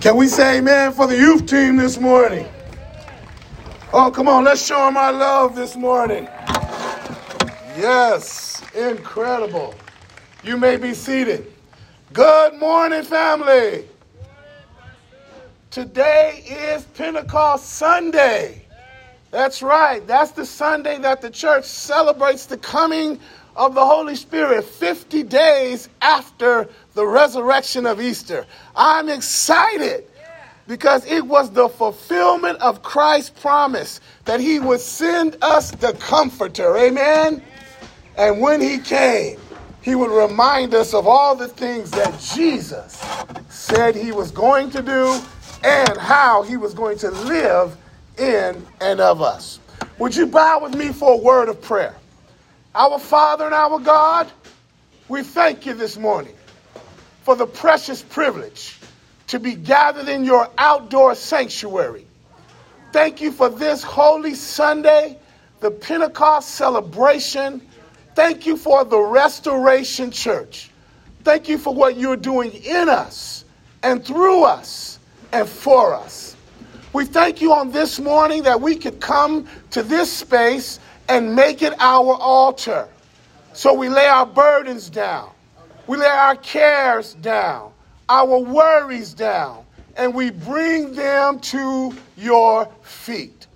Can we say amen for the youth team this morning? Oh, come on, let's show them our love this morning. Yes, incredible. You may be seated. Good morning, family. Today is Pentecost Sunday. That's right. That's the Sunday that the church celebrates the coming of the Holy Spirit 50 days after the resurrection of Easter. I'm excited because it was the fulfillment of Christ's promise that he would send us the comforter. Amen. And when he came, he would remind us of all the things that Jesus said he was going to do and how he was going to live in and of us. Would you bow with me for a word of prayer? Our Father and our God, we thank you this morning for the precious privilege to be gathered in your outdoor sanctuary. Thank you for this holy Sunday, the Pentecost celebration. Thank you for the Restoration Church. Thank you for what you're doing in us and through us and for us. We thank you on this morning that we could come to this space and make it our altar. So we lay our burdens down, we lay our cares down, our worries down, and we bring them to your feet.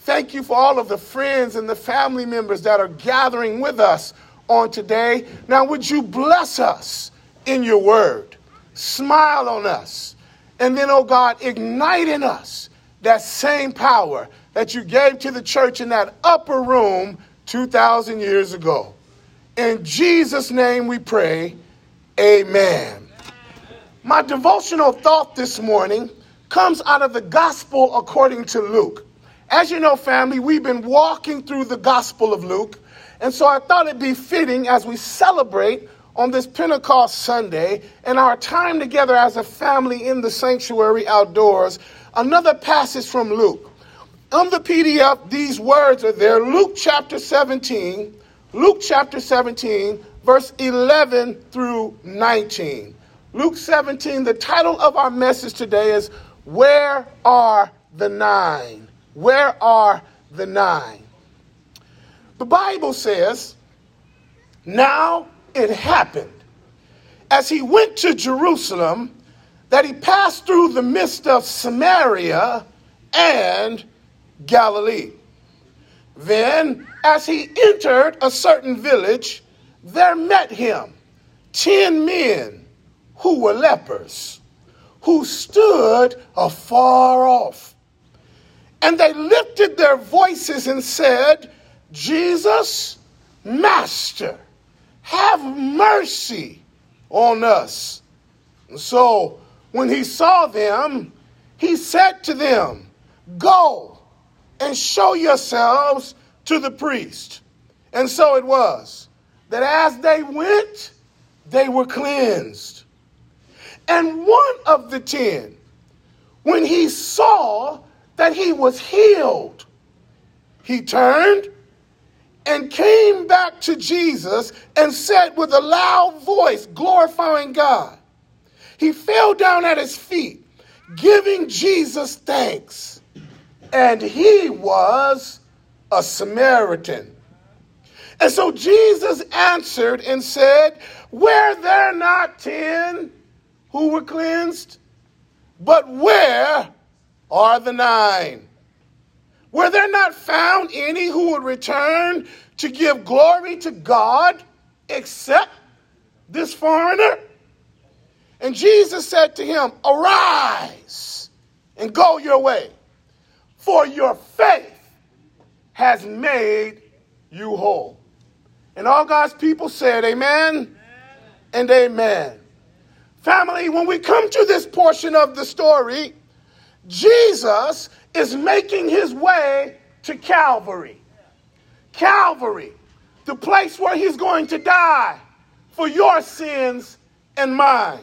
Thank you for all of the friends and the family members that are gathering with us on today. Now, would you bless us in your word? Smile on us. And then, oh God, ignite in us that same power that you gave to the church in that upper room 2,000 years ago. In Jesus' name we pray, amen. My devotional thought this morning comes out of the gospel according to Luke. As you know, family, we've been walking through the gospel of Luke, and so I thought it'd be fitting as we celebrate on this Pentecost Sunday and our time together as a family in the sanctuary outdoors, another passage from Luke on the PDF, these words are there. Luke chapter 17, Luke chapter 17, verse 11 through 19. Luke 17, the title of our message today is Where Are the Nine? Where are the nine? The Bible says, Now it happened as he went to Jerusalem that he passed through the midst of Samaria and Galilee. Then, as he entered a certain village, there met him ten men who were lepers, who stood afar off. And they lifted their voices and said, Jesus, Master, have mercy on us. And so, when he saw them, he said to them, Go and show yourselves to the priest. And so it was that as they went, they were cleansed. And one of the ten, when he saw that he was healed, he turned and came back to Jesus and said with a loud voice, glorifying God. He fell down at his feet, giving Jesus thanks and he was a Samaritan. And so Jesus answered and said, Were there not ten who were cleansed? But where are the nine? Were there not found any who would return to give glory to God except this foreigner? And Jesus said to him, Arise and go your way for your faith has made you whole. And all God's people said, Amen, amen. and amen. Family, when we come to this portion of the story, Jesus is making his way to Calvary. Calvary, the place where he's going to die for your sins and mine.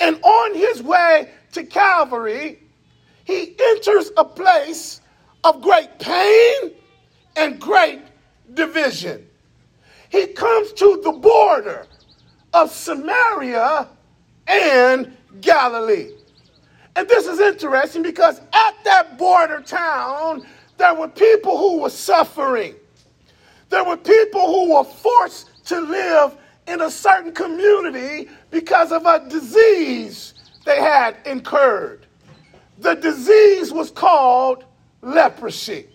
And on his way to Calvary, he enters a place of great pain and great division. He comes to the border of Samaria and Galilee. And this is interesting because at that border town, there were people who were suffering. There were people who were forced to live in a certain community because of a disease they had incurred. The disease was called leprosy.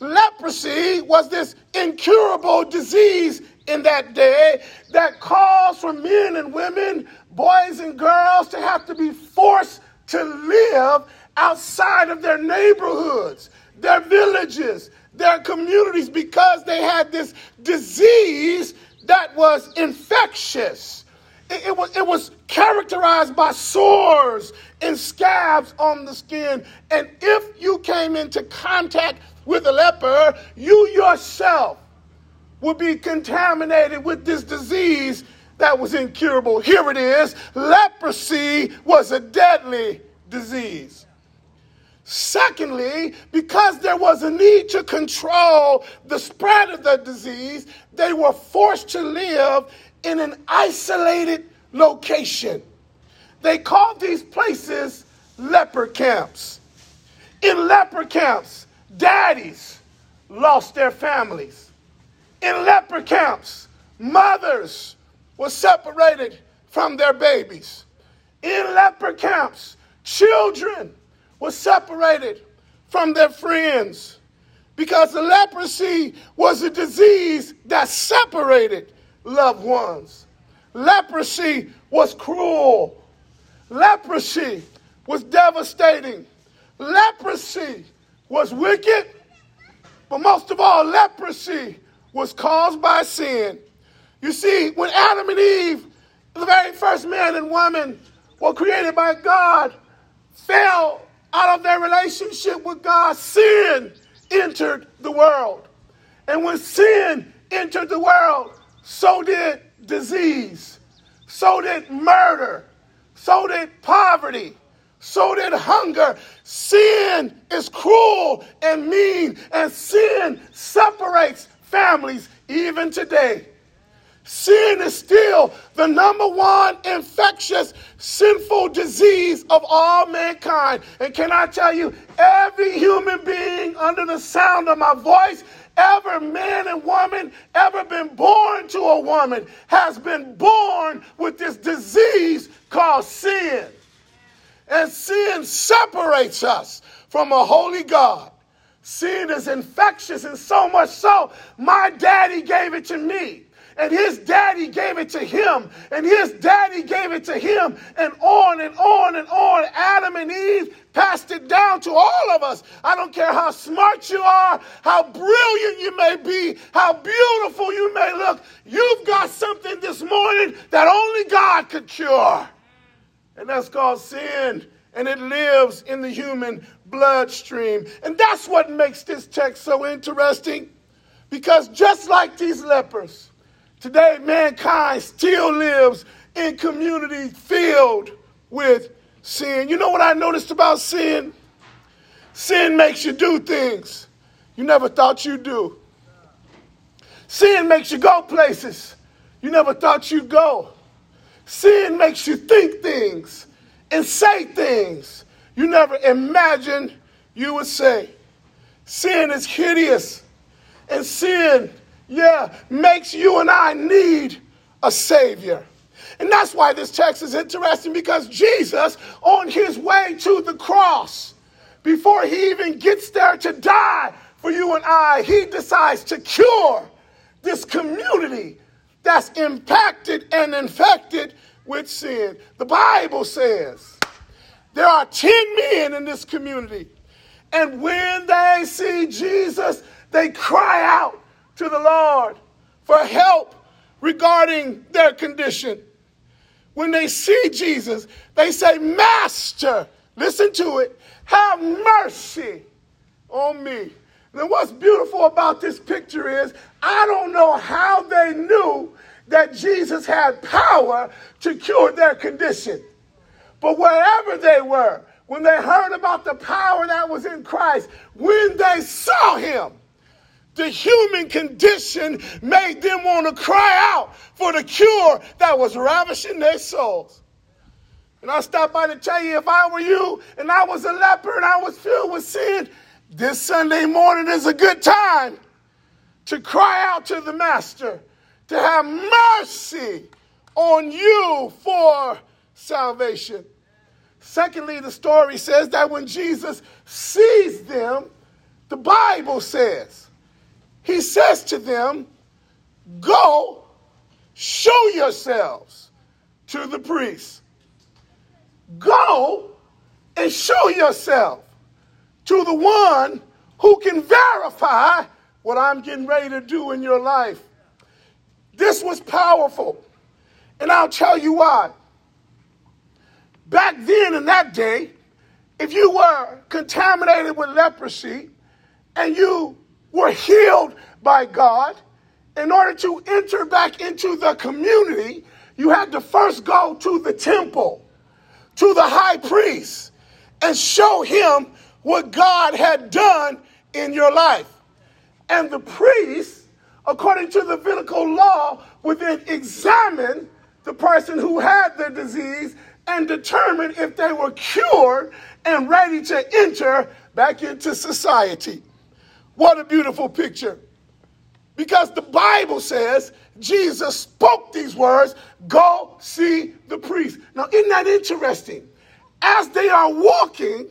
Leprosy was this incurable disease in that day that caused for men and women, boys and girls to have to be forced to live outside of their neighborhoods, their villages, their communities because they had this disease that was infectious. It, it, was, it was characterized by sores and scabs on the skin. And if you came into contact with a leper, you yourself would be contaminated with this disease that was incurable. Here it is leprosy was a deadly disease. Secondly, because there was a need to control the spread of the disease, they were forced to live in an isolated location. They called these places leper camps. In leper camps, daddies lost their families. In leper camps, mothers were separated from their babies. In leper camps, children were separated from their friends because the leprosy was a disease that separated loved ones. Leprosy was cruel. Leprosy was devastating. Leprosy was wicked. But most of all, leprosy was caused by sin. You see, when Adam and Eve, the very first man and woman, were created by God, fell out of their relationship with God, sin entered the world. And when sin entered the world, so did disease, so did murder, so did poverty, so did hunger. Sin is cruel and mean, and sin separates families even today. Sin is still the number one infectious, sinful disease of all mankind. And can I tell you, every human being under the sound of my voice, ever man and woman, ever been born to a woman, has been born with this disease called sin. And sin separates us from a holy God. Sin is infectious, and so much so, my daddy gave it to me and his daddy gave it to him, and his daddy gave it to him, and on and on and on. Adam and Eve passed it down to all of us. I don't care how smart you are, how brilliant you may be, how beautiful you may look. You've got something this morning that only God could cure, and that's called sin. And it lives in the human bloodstream. And that's what makes this text so interesting. Because just like these lepers, Today, mankind still lives in community filled with sin. You know what I noticed about sin? Sin makes you do things you never thought you'd do. Sin makes you go places you never thought you'd go. Sin makes you think things and say things you never imagined you would say. Sin is hideous, and sin yeah, makes you and I need a Savior. And that's why this text is interesting because Jesus, on his way to the cross, before he even gets there to die for you and I, he decides to cure this community that's impacted and infected with sin. The Bible says there are 10 men in this community, and when they see Jesus, they cry out to the Lord for help regarding their condition. When they see Jesus, they say, Master, listen to it, have mercy on me. And what's beautiful about this picture is I don't know how they knew that Jesus had power to cure their condition. But wherever they were, when they heard about the power that was in Christ, when they saw him, the human condition made them want to cry out for the cure that was ravishing their souls. And I stop by to tell you if I were you and I was a leper and I was filled with sin, this Sunday morning is a good time to cry out to the Master to have mercy on you for salvation. Secondly, the story says that when Jesus sees them, the Bible says, He says to them, Go show yourselves to the priest. Go and show yourself to the one who can verify what I'm getting ready to do in your life. This was powerful. And I'll tell you why. Back then in that day, if you were contaminated with leprosy and you were healed by God, in order to enter back into the community, you had to first go to the temple, to the high priest, and show him what God had done in your life. And the priest, according to the Levitical law, would then examine the person who had the disease and determine if they were cured and ready to enter back into society. What a beautiful picture. Because the Bible says Jesus spoke these words go see the priest. Now, isn't that interesting? As they are walking,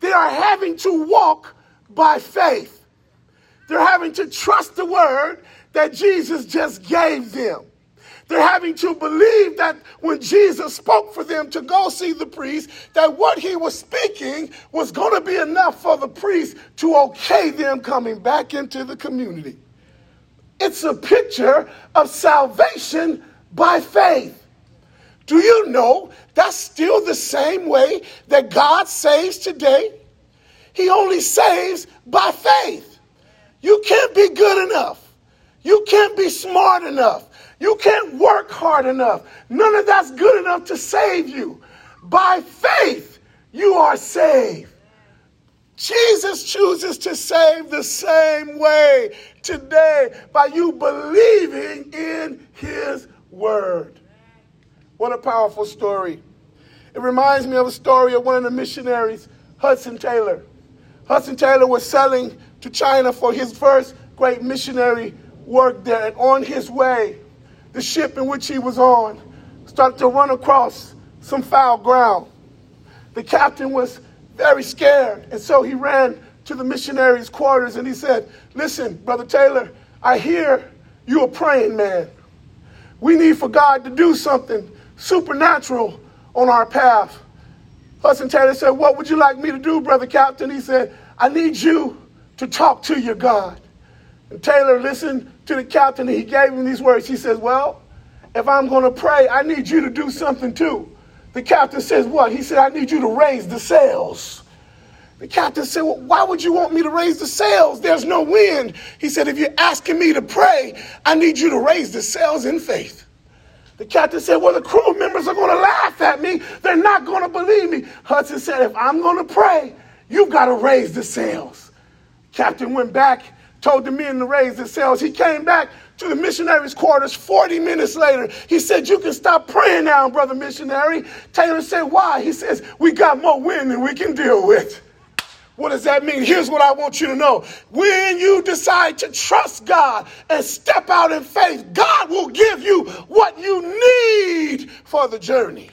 they are having to walk by faith. They're having to trust the word that Jesus just gave them. They're having to believe that when Jesus spoke for them to go see the priest, that what he was speaking was going to be enough for the priest to okay them coming back into the community. It's a picture of salvation by faith. Do you know that's still the same way that God saves today? He only saves by faith. You can't be good enough. You can't be smart enough. You can't work hard enough. None of that's good enough to save you. By faith, you are saved. Jesus chooses to save the same way today by you believing in his word. What a powerful story. It reminds me of a story of one of the missionaries, Hudson Taylor. Hudson Taylor was selling to China for his first great missionary work there, and on his way, the ship in which he was on started to run across some foul ground. The captain was very scared. And so he ran to the missionaries' quarters and he said, Listen, Brother Taylor, I hear you're a praying man. We need for God to do something supernatural on our path. Hudson Taylor said, What would you like me to do, Brother Captain? He said, I need you to talk to your God. Taylor listened to the captain and he gave him these words. He says, Well, if I'm going to pray, I need you to do something too. The captain says, What? He said, I need you to raise the sails. The captain said, well, Why would you want me to raise the sails? There's no wind. He said, If you're asking me to pray, I need you to raise the sails in faith. The captain said, Well, the crew members are going to laugh at me. They're not going to believe me. Hudson said, If I'm going to pray, you've got to raise the sails. Captain went back, told the men to raise the sails. He came back, to the missionary's quarters 40 minutes later. He said, You can stop praying now, brother missionary. Taylor said, Why? He says, We got more wind than we can deal with. What does that mean? Here's what I want you to know. When you decide to trust God and step out in faith, God will give you what you need for the journey.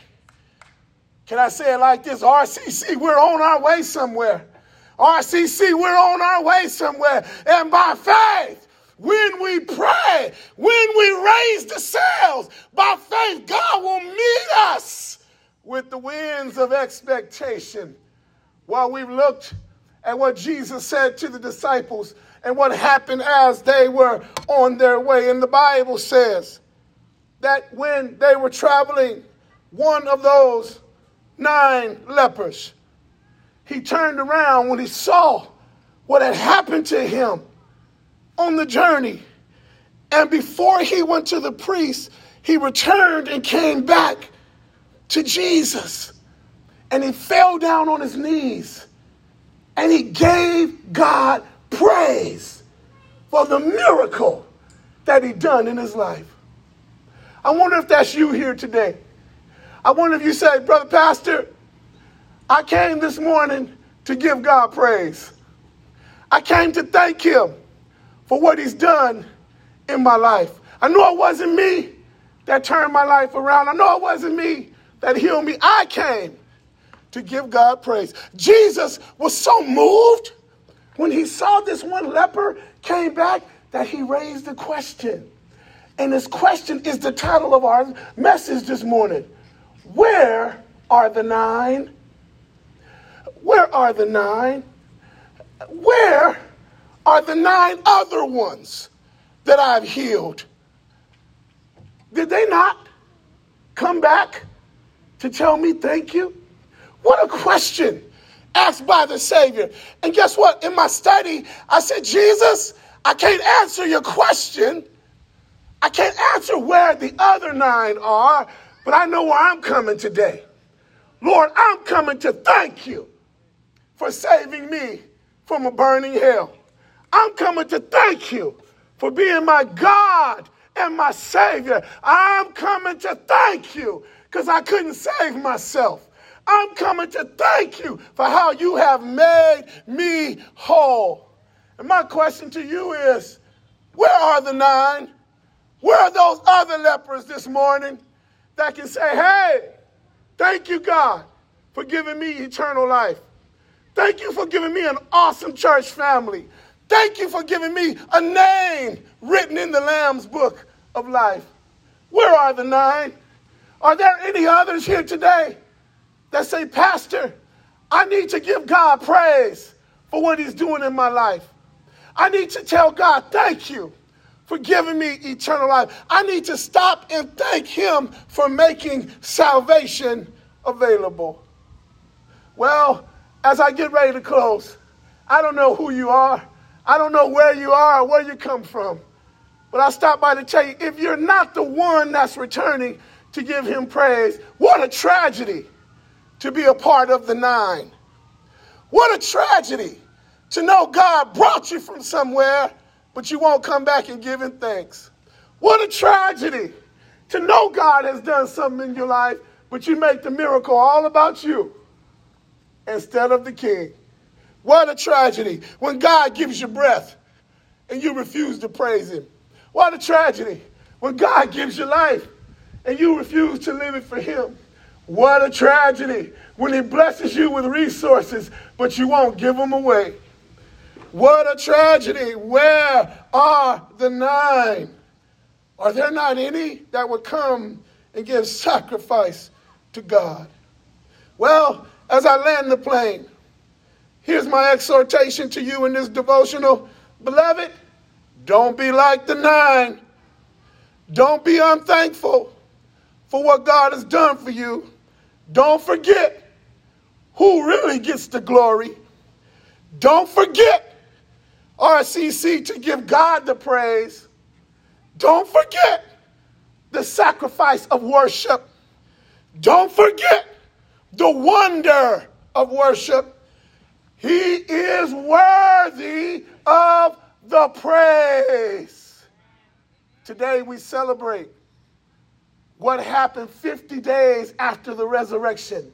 Can I say it like this? RCC, we're on our way somewhere. RCC, we're on our way somewhere. And by faith, when we pray, when we raise the sails by faith, God will meet us with the winds of expectation. While we've looked at what Jesus said to the disciples and what happened as they were on their way. And the Bible says that when they were traveling, one of those nine lepers, he turned around when he saw what had happened to him on the journey. And before he went to the priest, he returned and came back to Jesus. And he fell down on his knees and he gave God praise for the miracle that he done in his life. I wonder if that's you here today. I wonder if you say, Brother Pastor, I came this morning to give God praise. I came to thank Him for what He's done in my life. I know it wasn't me that turned my life around. I know it wasn't me that healed me. I came to give God praise. Jesus was so moved when he saw this one leper came back that he raised a question. And this question is the title of our message this morning. Where are the nine? Where are the nine? Where are the nine other ones that I've healed? Did they not come back to tell me thank you? What a question asked by the Savior. And guess what? In my study, I said, Jesus, I can't answer your question. I can't answer where the other nine are, but I know where I'm coming today. Lord, I'm coming to thank you for saving me from a burning hell. I'm coming to thank you for being my God and my Savior. I'm coming to thank you because I couldn't save myself. I'm coming to thank you for how you have made me whole. And my question to you is where are the nine? Where are those other lepers this morning that can say, hey, thank you, God, for giving me eternal life? Thank you for giving me an awesome church family. Thank you for giving me a name written in the Lamb's book of life. Where are the nine? Are there any others here today that say, Pastor, I need to give God praise for what He's doing in my life? I need to tell God, thank you for giving me eternal life. I need to stop and thank Him for making salvation available. Well, as I get ready to close, I don't know who you are. I don't know where you are or where you come from. But I stop by to tell you if you're not the one that's returning to give him praise, what a tragedy to be a part of the nine. What a tragedy to know God brought you from somewhere, but you won't come back and give him thanks. What a tragedy to know God has done something in your life, but you make the miracle all about you instead of the king. What a tragedy when God gives you breath and you refuse to praise him. What a tragedy when God gives you life and you refuse to live it for him. What a tragedy when he blesses you with resources, but you won't give them away. What a tragedy. Where are the nine? Are there not any that would come and give sacrifice to God? Well, as I land the plane, here's my exhortation to you in this devotional. Beloved, don't be like the nine. Don't be unthankful for what God has done for you. Don't forget who really gets the glory. Don't forget RCC to give God the praise. Don't forget the sacrifice of worship. Don't forget the wonder of worship. He is worthy of the praise. Today we celebrate what happened 50 days after the resurrection,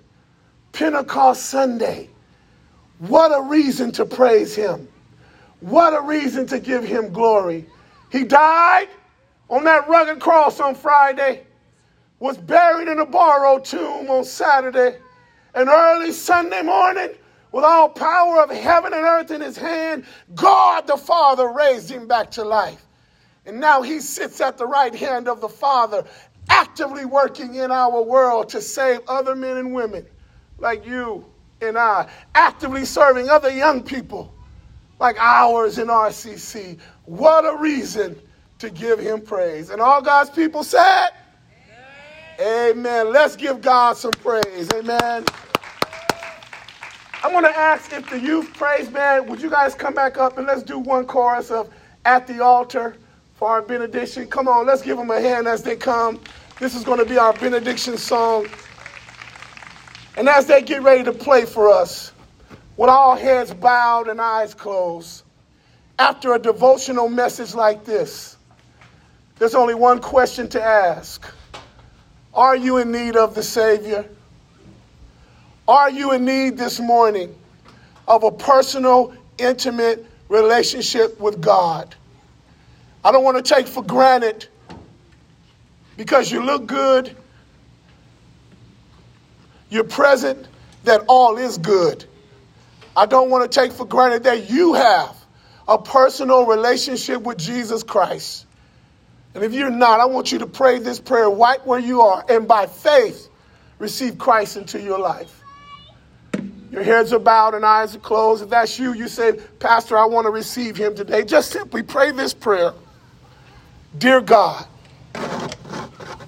Pentecost Sunday. What a reason to praise him. What a reason to give him glory. He died on that rugged cross on Friday, was buried in a borrowed tomb on Saturday, and early Sunday morning, with all power of heaven and earth in his hand, God the Father raised him back to life. And now he sits at the right hand of the Father, actively working in our world to save other men and women like you and I, actively serving other young people like ours in RCC. What a reason to give him praise. And all God's people said, Amen. Let's give God some praise. Amen. I'm going to ask if the youth praise band, would you guys come back up and let's do one chorus of At the Altar for our benediction. Come on, let's give them a hand as they come. This is going to be our benediction song. And as they get ready to play for us, with all heads bowed and eyes closed, after a devotional message like this, there's only one question to ask Are you in need of the Savior? Are you in need this morning of a personal, intimate relationship with God? I don't want to take for granted because you look good, you're present, that all is good. I don't want to take for granted that you have a personal relationship with Jesus Christ. And if you're not, I want you to pray this prayer right where you are and by faith receive Christ into your life. Your heads are bowed and eyes are closed. If that's you, you say, Pastor, I want to receive him today. Just simply pray this prayer Dear God,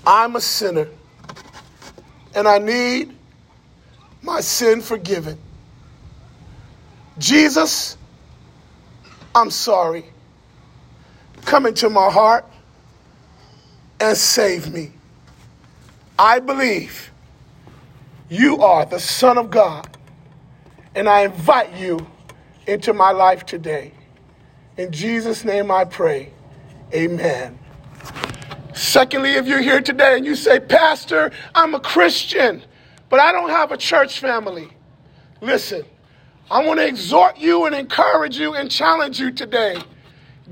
I'm a sinner and I need my sin forgiven. Jesus, I'm sorry. Come into my heart and save me. I believe you are the Son of God, and I invite you into my life today. In Jesus' name I pray. Amen. Secondly, if you're here today and you say, Pastor, I'm a Christian, but I don't have a church family. Listen, I want to exhort you and encourage you and challenge you today.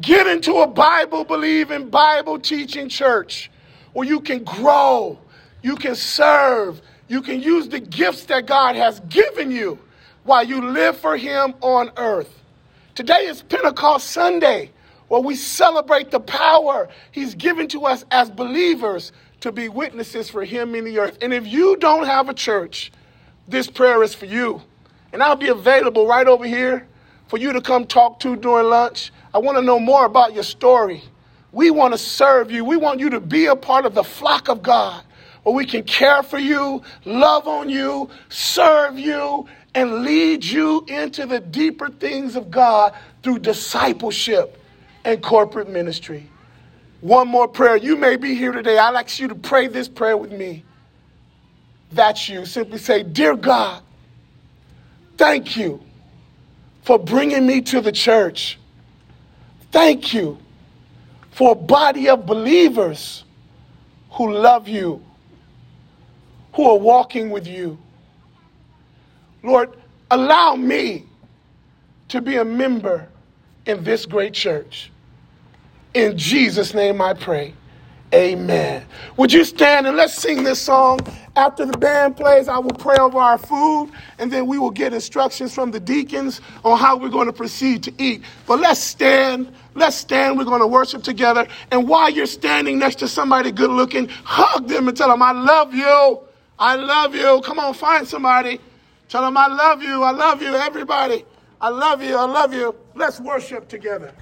Get into a Bible believing, Bible teaching church where you can grow, you can serve, you can use the gifts that God has given you while you live for Him on earth. Today is Pentecost Sunday where we celebrate the power He's given to us as believers to be witnesses for Him in the earth. And if you don't have a church, this prayer is for you. And I'll be available right over here for you to come talk to during lunch. I want to know more about your story. We want to serve you. We want you to be a part of the flock of God where we can care for you, love on you, serve you, and lead you into the deeper things of God through discipleship and corporate ministry. One more prayer. You may be here today. I'd like you to pray this prayer with me. That's you. Simply say, Dear God, thank you for bringing me to the church. Thank you for a body of believers who love you, who are walking with you. Lord, allow me to be a member in this great church. In Jesus' name I pray. Amen. Would you stand and let's sing this song? After the band plays, I will pray over our food, and then we will get instructions from the deacons on how we're going to proceed to eat. But let's stand. Let's stand. We're going to worship together. And while you're standing next to somebody good looking, hug them and tell them, I love you. I love you. Come on, find somebody. Tell them, I love you. I love you, everybody. I love you. I love you. Let's worship together.